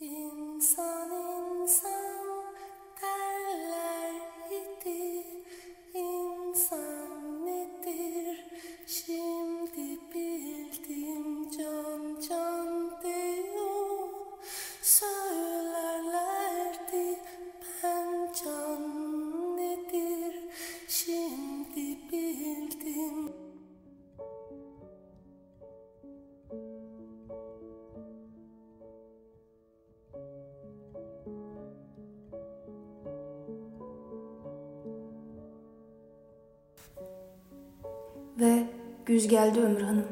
İnsan insan güz geldi Ömür Hanım.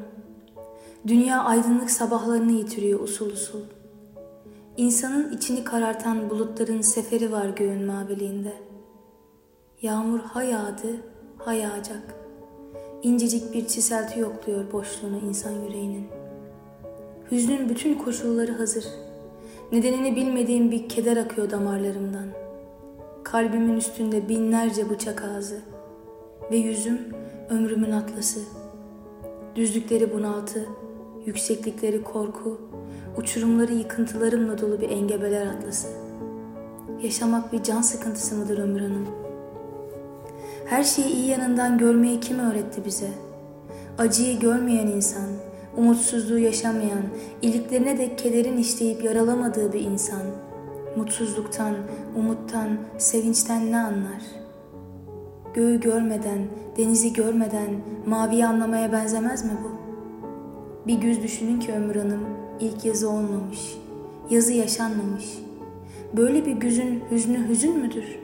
Dünya aydınlık sabahlarını yitiriyor usul usul. İnsanın içini karartan bulutların seferi var göğün maviliğinde. Yağmur ha yağdı, ha yağacak. İncecik bir çiselti yokluyor boşluğunu insan yüreğinin. Hüznün bütün koşulları hazır. Nedenini bilmediğim bir keder akıyor damarlarımdan. Kalbimin üstünde binlerce bıçak ağzı. Ve yüzüm ömrümün atlası. Düzlükleri bunaltı, yükseklikleri korku, uçurumları yıkıntılarımla dolu bir engebeler atlası. Yaşamak bir can sıkıntısı mıdır Ömür Hanım? Her şeyi iyi yanından görmeyi kim öğretti bize? Acıyı görmeyen insan, umutsuzluğu yaşamayan, iliklerine de kederin işleyip yaralamadığı bir insan, mutsuzluktan, umuttan, sevinçten ne anlar?'' Göğü görmeden, denizi görmeden maviyi anlamaya benzemez mi bu? Bir güz düşünün ki Ömür Hanım ilk yazı olmamış, yazı yaşanmamış. Böyle bir güzün hüznü hüzün müdür?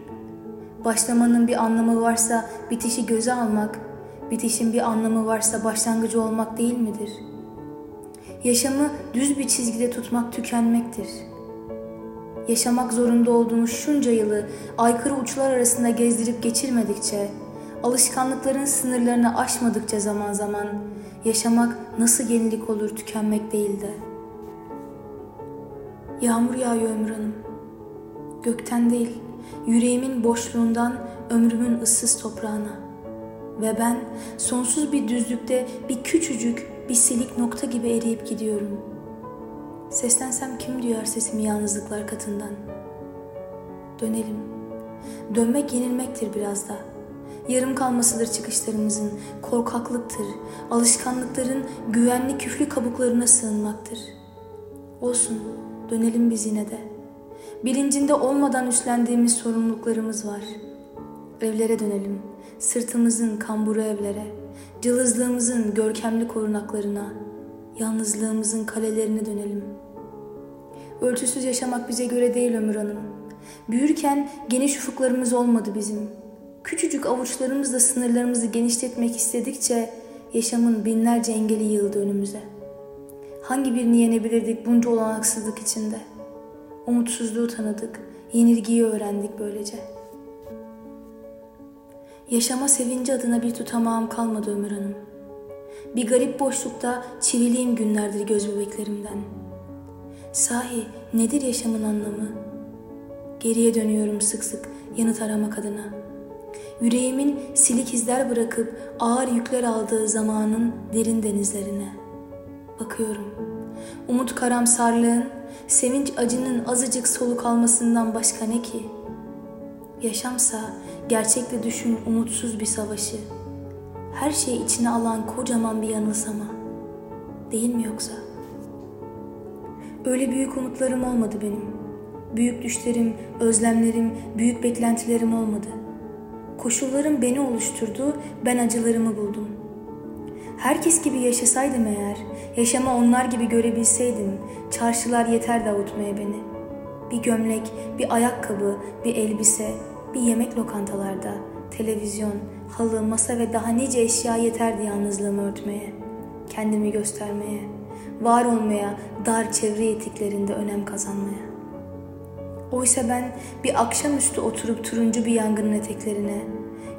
Başlamanın bir anlamı varsa bitişi göze almak, bitişin bir anlamı varsa başlangıcı olmak değil midir? Yaşamı düz bir çizgide tutmak tükenmektir.'' Yaşamak zorunda olduğumuz şunca yılı aykırı uçlar arasında gezdirip geçirmedikçe, alışkanlıkların sınırlarını aşmadıkça zaman zaman yaşamak nasıl yenilik olur tükenmek değil de. Yağmur yağıyor Ömür Hanım. Gökten değil, yüreğimin boşluğundan ömrümün ıssız toprağına. Ve ben sonsuz bir düzlükte bir küçücük, bir silik nokta gibi eriyip gidiyorum.'' Seslensem kim duyar sesimi yalnızlıklar katından? Dönelim. Dönmek yenilmektir biraz da. Yarım kalmasıdır çıkışlarımızın, korkaklıktır, alışkanlıkların güvenli küflü kabuklarına sığınmaktır. Olsun, dönelim biz yine de. Bilincinde olmadan üstlendiğimiz sorumluluklarımız var. Evlere dönelim, sırtımızın kamburu evlere, cılızlığımızın görkemli korunaklarına, yalnızlığımızın kalelerine dönelim.'' Ölçüsüz yaşamak bize göre değil Ömür Hanım. Büyürken geniş ufuklarımız olmadı bizim. Küçücük avuçlarımızla sınırlarımızı genişletmek istedikçe yaşamın binlerce engeli yığıldı önümüze. Hangi birini yenebilirdik bunca olanaksızlık içinde? Umutsuzluğu tanıdık, yenilgiyi öğrendik böylece. Yaşama sevinci adına bir tutamağım kalmadı Ömür Hanım. Bir garip boşlukta çiviliyim günlerdir göz bebeklerimden.'' Sahi nedir yaşamın anlamı? Geriye dönüyorum sık sık yanıt aramak adına. Yüreğimin silik izler bırakıp ağır yükler aldığı zamanın derin denizlerine. Bakıyorum. Umut karamsarlığın, sevinç acının azıcık soluk almasından başka ne ki? Yaşamsa gerçekle düşün umutsuz bir savaşı. Her şeyi içine alan kocaman bir yanılsama. Değil mi yoksa?'' Öyle büyük umutlarım olmadı benim. Büyük düşlerim, özlemlerim, büyük beklentilerim olmadı. Koşullarım beni oluşturdu, ben acılarımı buldum. Herkes gibi yaşasaydım eğer, yaşama onlar gibi görebilseydim, çarşılar yeter avutmaya beni. Bir gömlek, bir ayakkabı, bir elbise, bir yemek lokantalarda, televizyon, halı, masa ve daha nice eşya yeterdi yalnızlığımı örtmeye, kendimi göstermeye.'' var olmaya, dar çevre etiklerinde önem kazanmaya. Oysa ben bir akşamüstü oturup turuncu bir yangının eteklerine,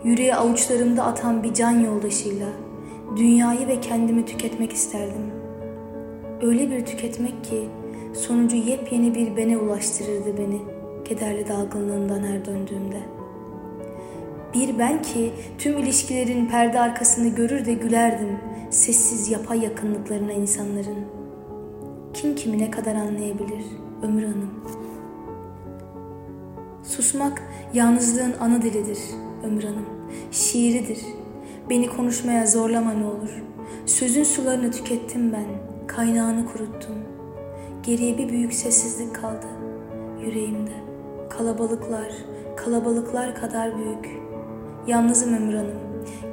yüreği avuçlarımda atan bir can yoldaşıyla dünyayı ve kendimi tüketmek isterdim. Öyle bir tüketmek ki sonucu yepyeni bir bene ulaştırırdı beni kederli dalgınlığından her döndüğümde. Bir ben ki tüm ilişkilerin perde arkasını görür de gülerdim sessiz yapay yakınlıklarına insanların. Kim kimi ne kadar anlayabilir Ömür Hanım? Susmak yalnızlığın ana dilidir Ömür Hanım. Şiiridir. Beni konuşmaya zorlama ne olur. Sözün sularını tükettim ben. Kaynağını kuruttum. Geriye bir büyük sessizlik kaldı yüreğimde. Kalabalıklar, kalabalıklar kadar büyük. Yalnızım Ömür Hanım.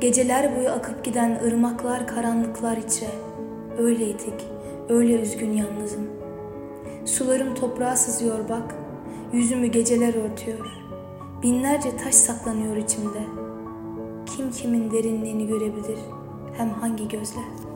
Geceler boyu akıp giden ırmaklar, karanlıklar içre. Öyleydik, öyle üzgün yalnızım. Sularım toprağa sızıyor bak, yüzümü geceler örtüyor. Binlerce taş saklanıyor içimde. Kim kimin derinliğini görebilir, hem hangi gözle?''